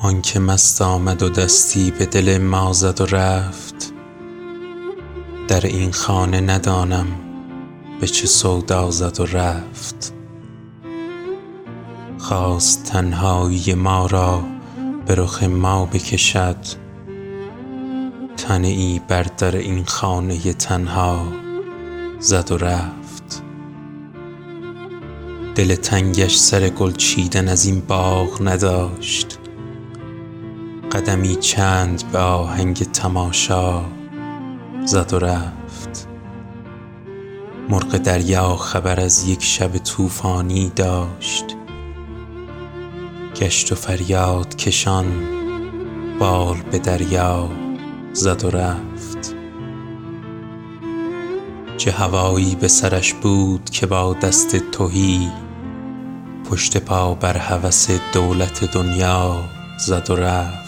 آنکه مست آمد و دستی به دل ما زد و رفت در این خانه ندانم به چه سودا زد و رفت. خواست تنهایی ما را به رخ ما بکشد تنه ای بر در این خانه تنها زد و رفت. دل تنگش سر گل چیدن از این باغ نداشت. قدمی چند به آهنگ تماشا زد و رفت. مرغ دریا خبر از یک شب طوفانی داشت. گشت و فریاد کشان بال به دریا زد و رفت. چه هوایی به سرش بود که با دست تهی پشت پا بر هوس دولت دنیا زد و رفت.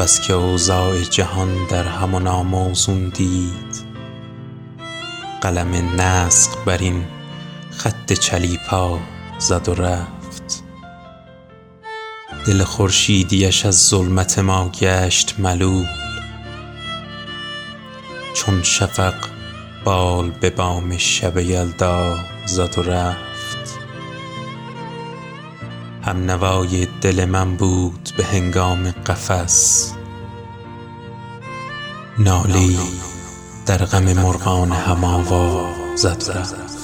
بس که اوضاع جهان در همان موزون دید. قلم نسق بر این خط چلیپا زد و رفت. دل خورشیدیش از ظلمت ما گشت ملول. چون شفق بال به بام شب یلدا زد و رفت. همنوای دل من بود به هنگام قفس. ناله ای در غم مرغان هم آوا زد رفت